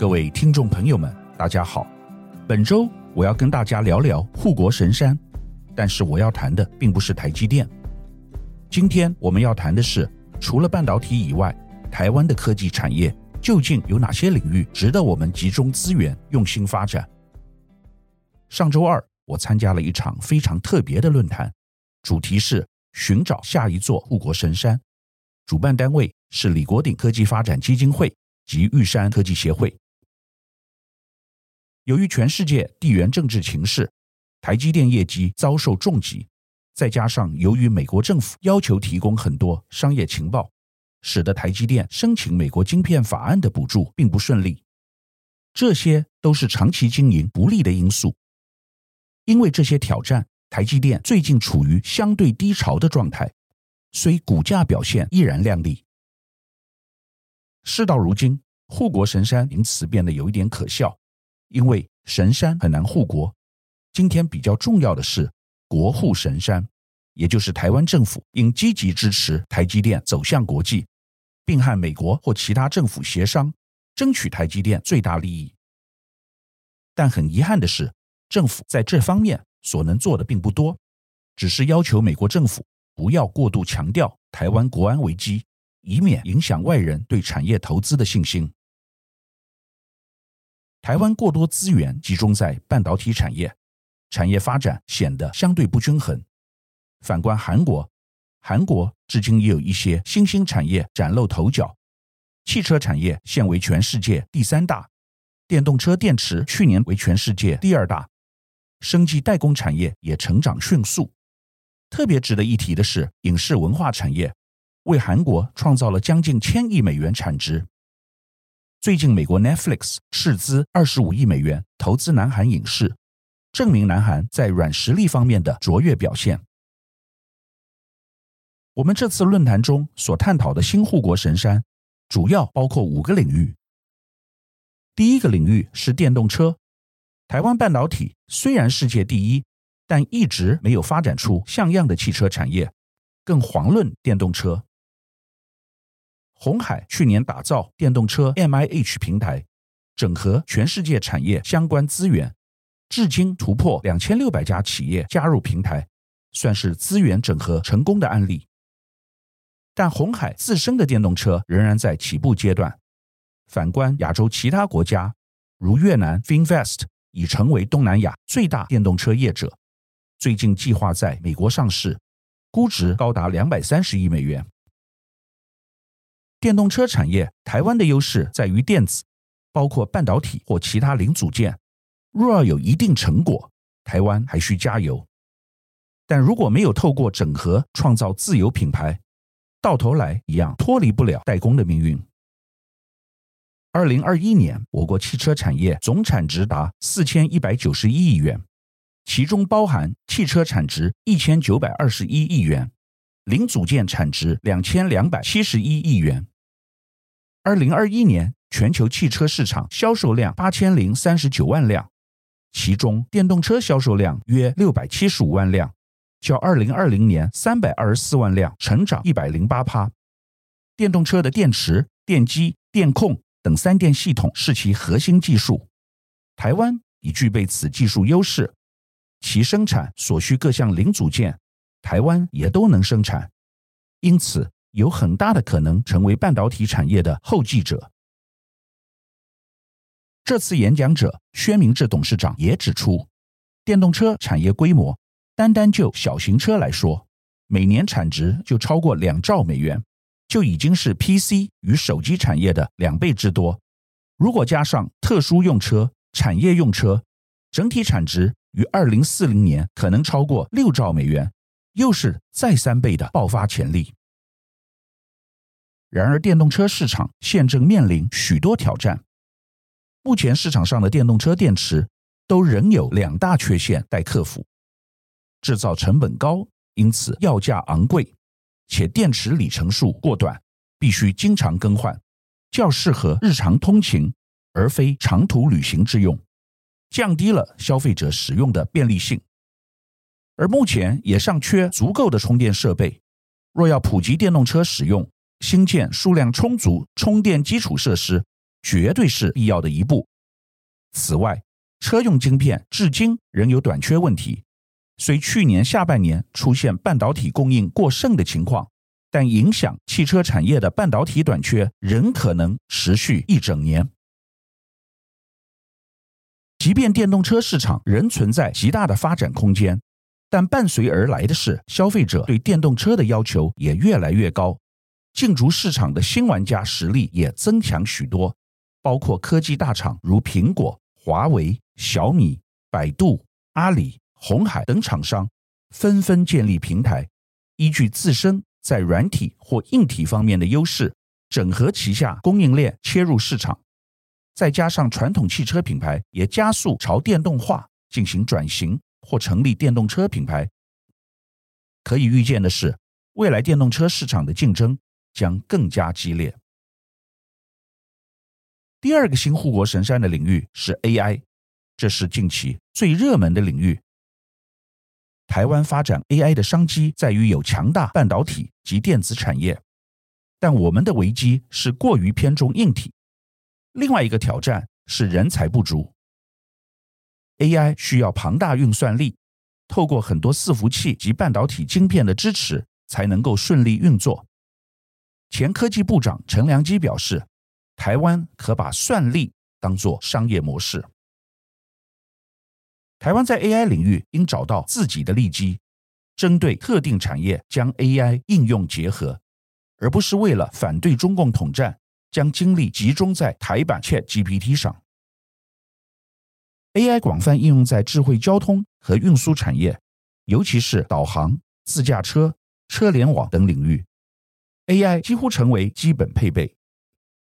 各位听众朋友们，大家好。本周我要跟大家聊聊护国神山，但是我要谈的并不是台积电。今天我们要谈的是，除了半导体以外，台湾的科技产业究竟有哪些领域值得我们集中资源、用心发展？上周二，我参加了一场非常特别的论坛，主题是寻找下一座护国神山，主办单位是李国鼎科技发展基金会及玉山科技协会。由于全世界地缘政治情势，台积电业绩遭受重击，再加上由于美国政府要求提供很多商业情报，使得台积电申请美国晶片法案的补助并不顺利。这些都是长期经营不利的因素。因为这些挑战，台积电最近处于相对低潮的状态，虽股价表现依然亮丽。事到如今，护国神山因此变得有一点可笑。因为神山很难护国，今天比较重要的是国护神山，也就是台湾政府应积极支持台积电走向国际，并和美国或其他政府协商，争取台积电最大利益。但很遗憾的是，政府在这方面所能做的并不多，只是要求美国政府不要过度强调台湾国安危机，以免影响外人对产业投资的信心。台湾过多资源集中在半导体产业，产业发展显得相对不均衡。反观韩国，韩国至今也有一些新兴产业崭露头角。汽车产业现为全世界第三大，电动车电池去年为全世界第二大，生技代工产业也成长迅速。特别值得一提的是，影视文化产业为韩国创造了将近千亿美元产值。最近，美国 Netflix 斥资二十五亿美元投资南韩影视，证明南韩在软实力方面的卓越表现。我们这次论坛中所探讨的新护国神山，主要包括五个领域。第一个领域是电动车，台湾半导体虽然世界第一，但一直没有发展出像样的汽车产业，更遑论电动车。鸿海去年打造电动车 MIH 平台，整合全世界产业相关资源，至今突破两千六百家企业加入平台，算是资源整合成功的案例。但鸿海自身的电动车仍然在起步阶段。反观亚洲其他国家，如越南 Finvest 已成为东南亚最大电动车业者，最近计划在美国上市，估值高达两百三十亿美元。电动车产业，台湾的优势在于电子，包括半导体或其他零组件。若要有一定成果，台湾还需加油。但如果没有透过整合创造自有品牌，到头来一样脱离不了代工的命运。二零二一年，我国汽车产业总产值达四千一百九十一亿元，其中包含汽车产值一千九百二十一亿元，零组件产值两千两百七十一亿元。二零二一年全球汽车市场销售量八千零三十九万辆，其中电动车销售量约六百七十五万辆，较二零二零年三百二十四万辆成长一百零八趴。电动车的电池、电机、电控等三电系统是其核心技术，台湾已具备此技术优势，其生产所需各项零组件，台湾也都能生产，因此，有很大的可能成为半导体产业的后继者。这次演讲者薛明志董事长也指出，电动车产业规模，单单就小型车来说，每年产值就超过两兆美元，就已经是 PC 与手机产业的两倍之多。如果加上特殊用车、产业用车，整体产值于二零四零年可能超过六兆美元，又是再三倍的爆发潜力。然而，电动车市场现正面临许多挑战。目前市场上的电动车电池都仍有两大缺陷待克服：制造成本高，因此要价昂贵；且电池里程数过短，必须经常更换，较适合日常通勤而非长途旅行之用，降低了消费者使用的便利性。而目前也尚缺足够的充电设备，若要普及电动车使用，新建数量充足充电基础设施，绝对是必要的一步。此外，车用晶片至今仍有短缺问题。虽去年下半年出现半导体供应过剩的情况，但影响汽车产业的半导体短缺仍可能持续一整年。即便电动车市场仍存在极大的发展空间，但伴随而来的是消费者对电动车的要求也越来越高，竞逐市场的新玩家实力也增强许多，包括科技大厂如苹果、华为、小米、百度、阿里。红海等厂商纷纷建立平台，依据自身在软体或硬体方面的优势，整合旗下供应链切入市场。再加上传统汽车品牌也加速朝电动化进行转型或成立电动车品牌，可以预见的是，未来电动车市场的竞争将更加激烈。第二个新护国神山的领域是 AI，这是近期最热门的领域。台湾发展 AI 的商机在于有强大半导体及电子产业，但我们的危机是过于偏重硬体。另外一个挑战是人才不足。AI 需要庞大运算力，透过很多伺服器及半导体晶片的支持，才能够顺利运作。前科技部长陈良基表示，台湾可把算力当作商业模式。台湾在 AI 领域应找到自己的利基，针对特定产业将 AI 应用结合，而不是为了反对中共统战，将精力集中在台版 ChatGPT 上。AI 广泛应用在智慧交通和运输产业，尤其是导航、自驾车、车联网等领域，AI 几乎成为基本配备。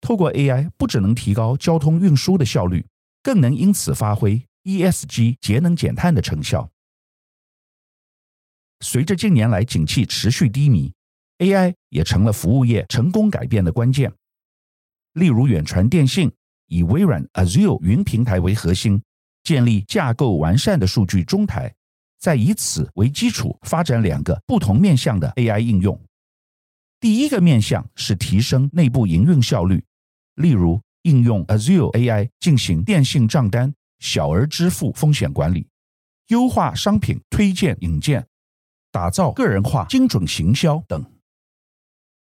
透过 AI，不只能提高交通运输的效率，更能因此发挥。ESG 节能减碳的成效。随着近年来景气持续低迷，AI 也成了服务业成功改变的关键。例如，远传电信以微软 Azure 云平台为核心，建立架构完善的数据中台，再以此为基础发展两个不同面向的 AI 应用。第一个面向是提升内部营运效率，例如应用 Azure AI 进行电信账单。小额支付风险管理，优化商品推荐引荐，打造个人化精准行销等。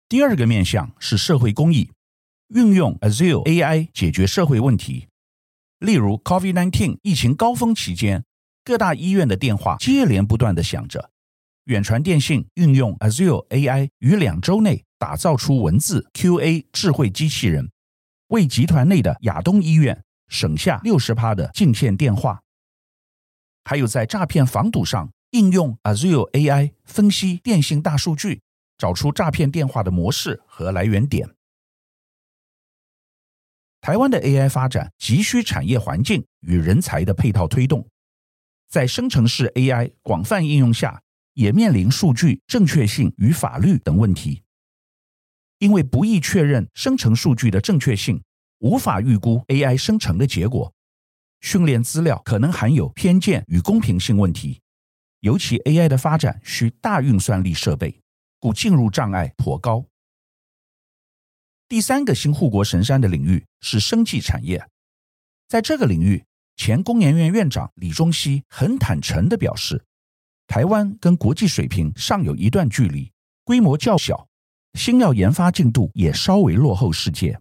第二个面向是社会公益，运用 Azure AI 解决社会问题。例如，COVID-19 疫情高峰期间，各大医院的电话接连不断地响着，远传电信运用 Azure AI 于两周内打造出文字 QA 智慧机器人，为集团内的亚东医院。省下六十趴的进线电话，还有在诈骗防堵上应用 Azure AI 分析电信大数据，找出诈骗电话的模式和来源点。台湾的 AI 发展急需产业环境与人才的配套推动，在生成式 AI 广泛应用下，也面临数据正确性与法律等问题，因为不易确认生成数据的正确性。无法预估 AI 生成的结果，训练资料可能含有偏见与公平性问题，尤其 AI 的发展需大运算力设备，故进入障碍颇高。第三个新护国神山的领域是生技产业，在这个领域，前工研院院长李中熙很坦诚地表示，台湾跟国际水平尚有一段距离，规模较小，新药研发进度也稍微落后世界。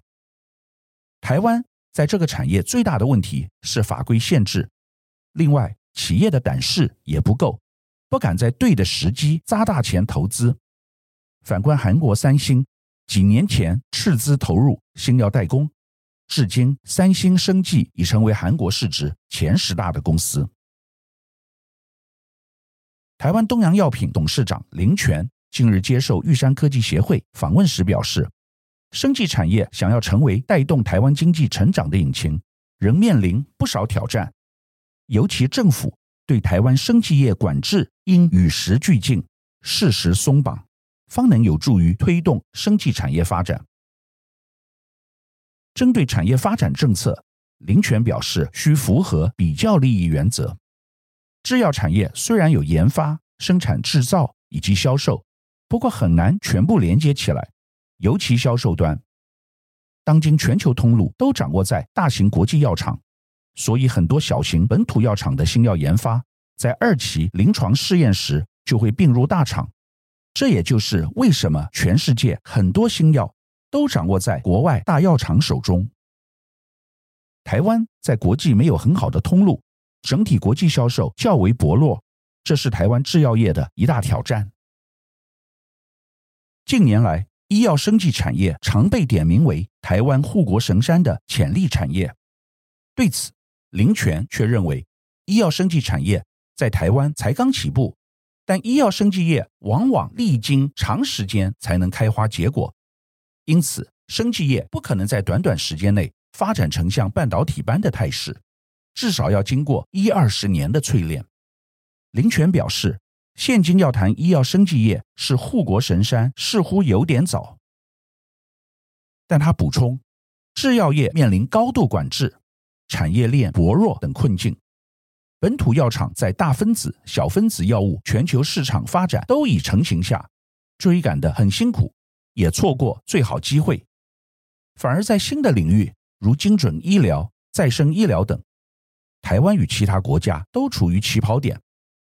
台湾在这个产业最大的问题是法规限制，另外企业的胆识也不够，不敢在对的时机砸大钱投资。反观韩国三星，几年前斥资投入新药代工，至今三星生技已成为韩国市值前十大的公司。台湾东洋药品董事长林权近日接受玉山科技协会访问时表示。生技产业想要成为带动台湾经济成长的引擎，仍面临不少挑战。尤其政府对台湾生技业管制应与时俱进，适时松绑，方能有助于推动生技产业发展。针对产业发展政策，林权表示需符合比较利益原则。制药产业虽然有研发、生产、制造以及销售，不过很难全部连接起来。尤其销售端，当今全球通路都掌握在大型国际药厂，所以很多小型本土药厂的新药研发，在二期临床试验时就会并入大厂。这也就是为什么全世界很多新药都掌握在国外大药厂手中。台湾在国际没有很好的通路，整体国际销售较为薄弱，这是台湾制药业的一大挑战。近年来，医药生技产业常被点名为台湾护国神山的潜力产业。对此，林权却认为，医药生技产业在台湾才刚起步，但医药生技业往往历经长时间才能开花结果，因此，生技业不可能在短短时间内发展成像半导体般的态势，至少要经过一二十年的淬炼。林权表示。现今要谈医药生技业是护国神山，似乎有点早。但他补充，制药业面临高度管制、产业链薄弱等困境，本土药厂在大分子、小分子药物全球市场发展都已成型下，追赶得很辛苦，也错过最好机会。反而在新的领域，如精准医疗、再生医疗等，台湾与其他国家都处于起跑点。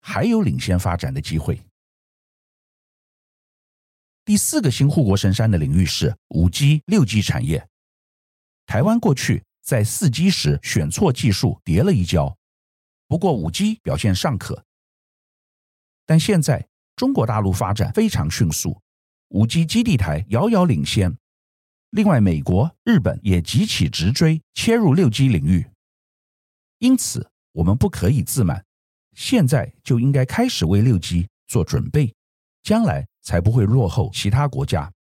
还有领先发展的机会。第四个新护国神山的领域是五 G、六 G 产业。台湾过去在四 G 时选错技术，跌了一跤。不过五 G 表现尚可。但现在中国大陆发展非常迅速，五 G 基地台遥遥领先。另外，美国、日本也急起直追，切入六 G 领域。因此，我们不可以自满。现在就应该开始为六 G 做准备，将来才不会落后其他国家。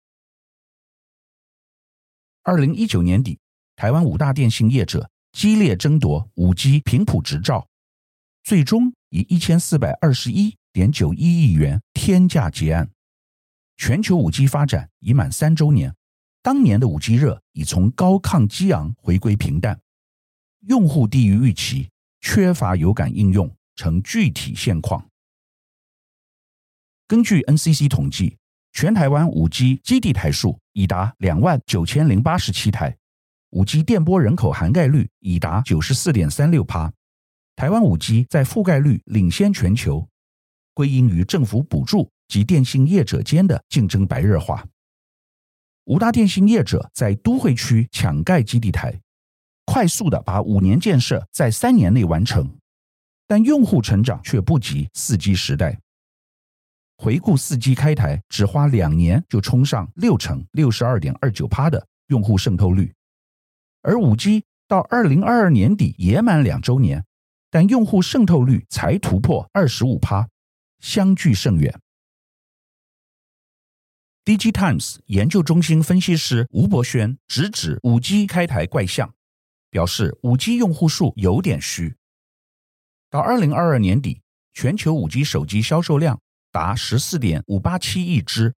二零一九年底，台湾五大电信业者激烈争夺五 G 频谱执照，最终以一千四百二十一点九一亿元天价结案。全球五 G 发展已满三周年，当年的五 G 热已从高亢激昂回归平淡，用户低于预期，缺乏有感应用。成具体现况。根据 NCC 统计，全台湾 5G 基地台数已达两万九千零八十七台，5G 电波人口涵盖率已达九十四点三六趴。台湾 5G 在覆盖率领先全球，归因于政府补助及电信业者间的竞争白热化。五大电信业者在都会区抢盖基地台，快速地把五年建设在三年内完成。但用户成长却不及四 G 时代。回顾四 G 开台只花两年就冲上六成六十二点二九趴的用户渗透率，而五 G 到二零二二年底也满两周年，但用户渗透率才突破二十五趴，相距甚远。DIG Times 研究中心分析师吴博轩直指五 G 开台怪象，表示五 G 用户数有点虚。到二零二二年底，全球五 G 手机销售量达十四点五八七亿只，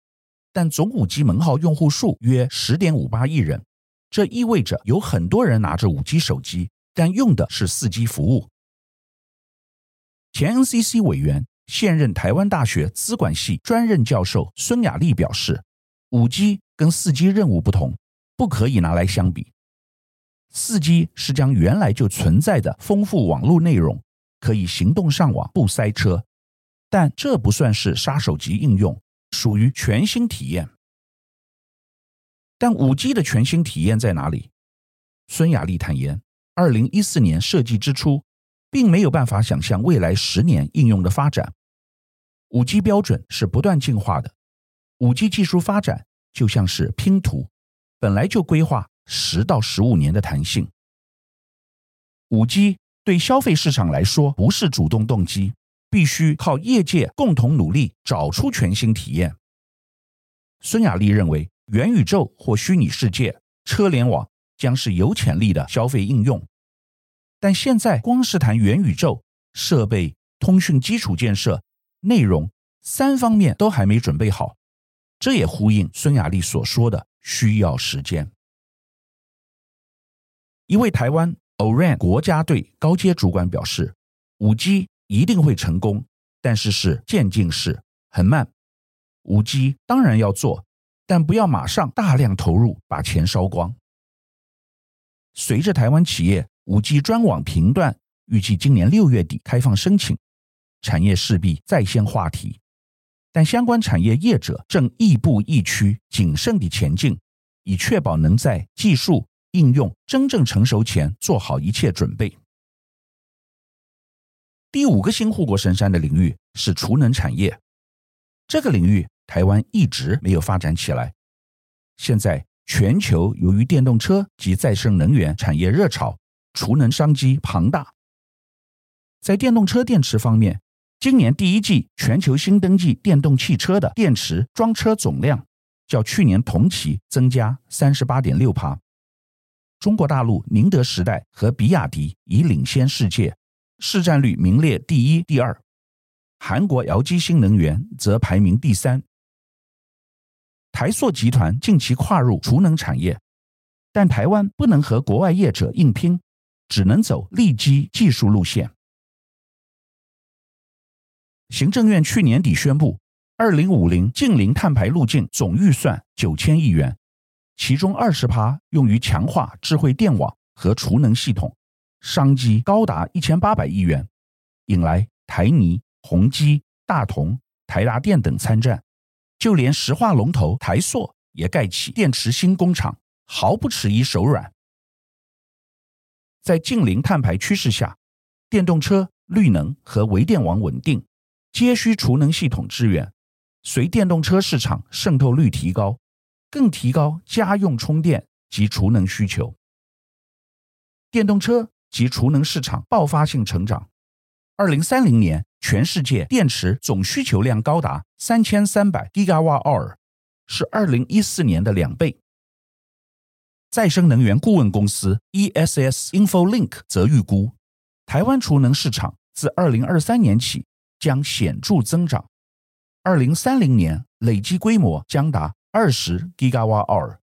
但总五 G 门号用户数约十点五八亿人。这意味着有很多人拿着五 G 手机，但用的是四 G 服务。前 NCC 委员、现任台湾大学资管系专任教授孙雅丽表示，五 G 跟四 G 任务不同，不可以拿来相比。四 G 是将原来就存在的丰富网络内容。可以行动上网不塞车，但这不算是杀手级应用，属于全新体验。但五 G 的全新体验在哪里？孙雅丽坦言，二零一四年设计之初，并没有办法想象未来十年应用的发展。五 G 标准是不断进化的，五 G 技术发展就像是拼图，本来就规划十到十五年的弹性。五 G。对消费市场来说，不是主动动机，必须靠业界共同努力找出全新体验。孙雅丽认为，元宇宙或虚拟世界、车联网将是有潜力的消费应用，但现在光是谈元宇宙，设备、通讯基础建设、内容三方面都还没准备好，这也呼应孙雅丽所说的需要时间。一位台湾。O-RAN 国家队高阶主管表示，5G 一定会成功，但是是渐进式，很慢。5G 当然要做，但不要马上大量投入，把钱烧光。随着台湾企业 5G 专网频段预计今年六月底开放申请，产业势必再掀话题。但相关产业业者正亦步亦趋，谨慎地前进，以确保能在技术应用真正成熟前做好一切准备。第五个新护国神山的领域是储能产业，这个领域台湾一直没有发展起来。现在全球由于电动车及再生能源产业热潮，储能商机庞大。在电动车电池方面，今年第一季全球新登记电动汽车的电池装车总量，较去年同期增加三十八点六趴。中国大陆宁德时代和比亚迪已领先世界，市占率名列第一、第二。韩国 LG 新能源则排名第三。台塑集团近期跨入储能产业，但台湾不能和国外业者硬拼，只能走利基技术路线。行政院去年底宣布，二零五零净零碳排路径总预算九千亿元，其中二十趴用于强化智慧电网和储能系统，商机高达一千八百亿元，引来台泥、宏基、大同、台达电等参战，就连石化龙头台塑也盖起电池新工厂，毫不迟疑手软。在近零碳排趋势下，电动车、绿能和微电网稳定。皆需储能系统支援，随电动车市场渗透率提高，更提高家用充电及储能需求。电动车及储能市场爆发性成长，二零三零年全世界电池总需求量高达三千三百 Gigawatt-hour，是二零一四年的两倍。再生能源顾问公司 ESS InfoLink 则预估，台湾储能市场自二零二三年起。将显著增长，二零三零年累计规模将达二十 ggawa 二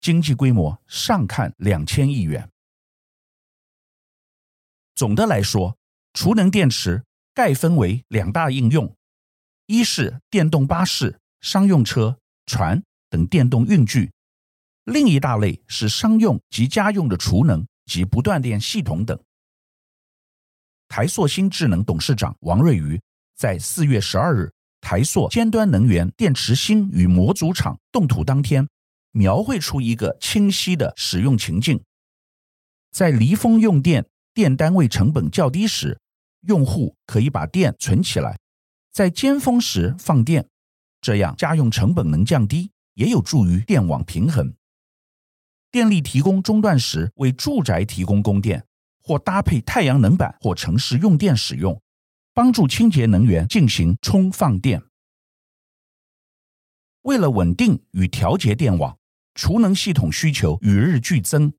经济规模上看两千亿元。总的来说，储能电池概分为两大应用：一是电动巴士、商用车、船等电动运具；另一大类是商用及家用的储能及不断电系统等。台塑新智能董事长王瑞瑜。在四月十二日，台塑尖端能源电池芯与模组厂动土当天，描绘出一个清晰的使用情境：在离峰用电、电单位成本较低时，用户可以把电存起来，在尖峰时放电，这样家用成本能降低，也有助于电网平衡。电力提供中断时，为住宅提供供电，或搭配太阳能板或城市用电使用。帮助清洁能源进行充放电。为了稳定与调节电网，储能系统需求与日俱增，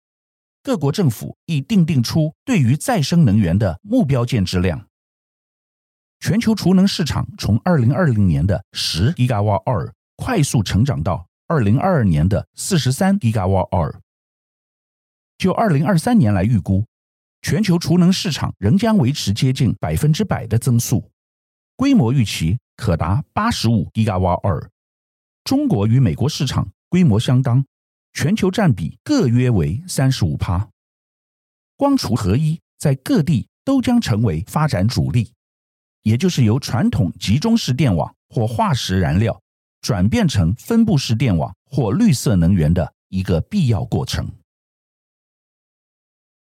各国政府已定定出对于再生能源的目标建置量。全球储能市场从二零二零年的十 Gigawatt-hour 快速成长到二零二二年的四十三 Gigawatt-hour。就二零二三年来预估。全球储能市场仍将维持接近百分之百的增速，规模预期可达八十五 Gigawatt-hour。中国与美国市场规模相当，全球占比各约为三十五趴。光储合一在各地都将成为发展主力，也就是由传统集中式电网或化石燃料转变成分布式电网或绿色能源的一个必要过程。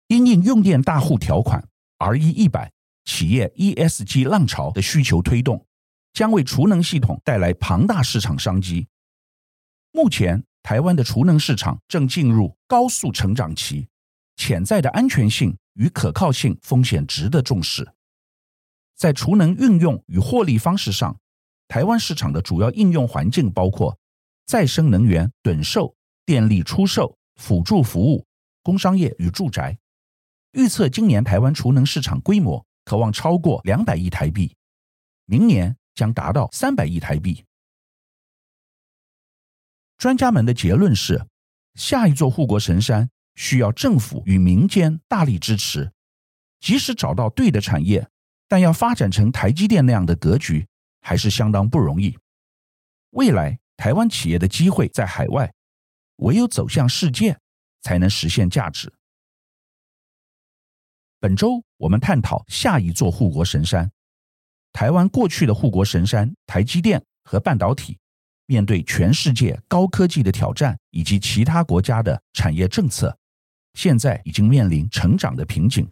因应用电大户条款 RE 一百企业 ESG 浪潮的需求推动，将为储能系统带来庞大市场商机。目前，台湾的储能市场正进入高速成长期，潜在的安全性与可靠性风险值得重视。在储能运用与获利方式上，台湾市场的主要应用环境包括再生能源趸售、电力出售、辅助服务、工商业与住宅。预测今年台湾储能市场规模可望超过两百亿台币，明年将达到三百亿台币。专家们的结论是，下一座护国神山需要政府与民间大力支持。即使找到对的产业，但要发展成台积电那样的格局，还是相当不容易。未来台湾企业的机会在海外，唯有走向世界，才能实现价值。本周我们探讨下一座护国神山——台湾过去的护国神山台积电和半导体，面对全世界高科技的挑战以及其他国家的产业政策，现在已经面临成长的瓶颈。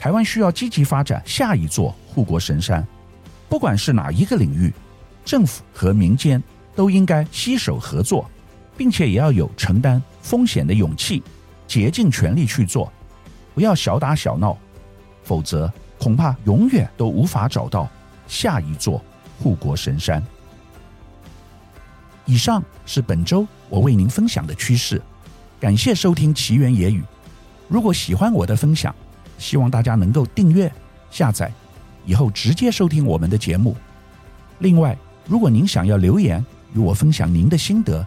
台湾需要积极发展下一座护国神山，不管是哪一个领域，政府和民间都应该携手合作，并且也要有承担风险的勇气，竭尽全力去做。不要小打小闹，否则恐怕永远都无法找到下一座护国神山。以上是本周我为您分享的趋势，感谢收听奇缘野语。如果喜欢我的分享，希望大家能够订阅、下载，以后直接收听我们的节目。另外，如果您想要留言与我分享您的心得，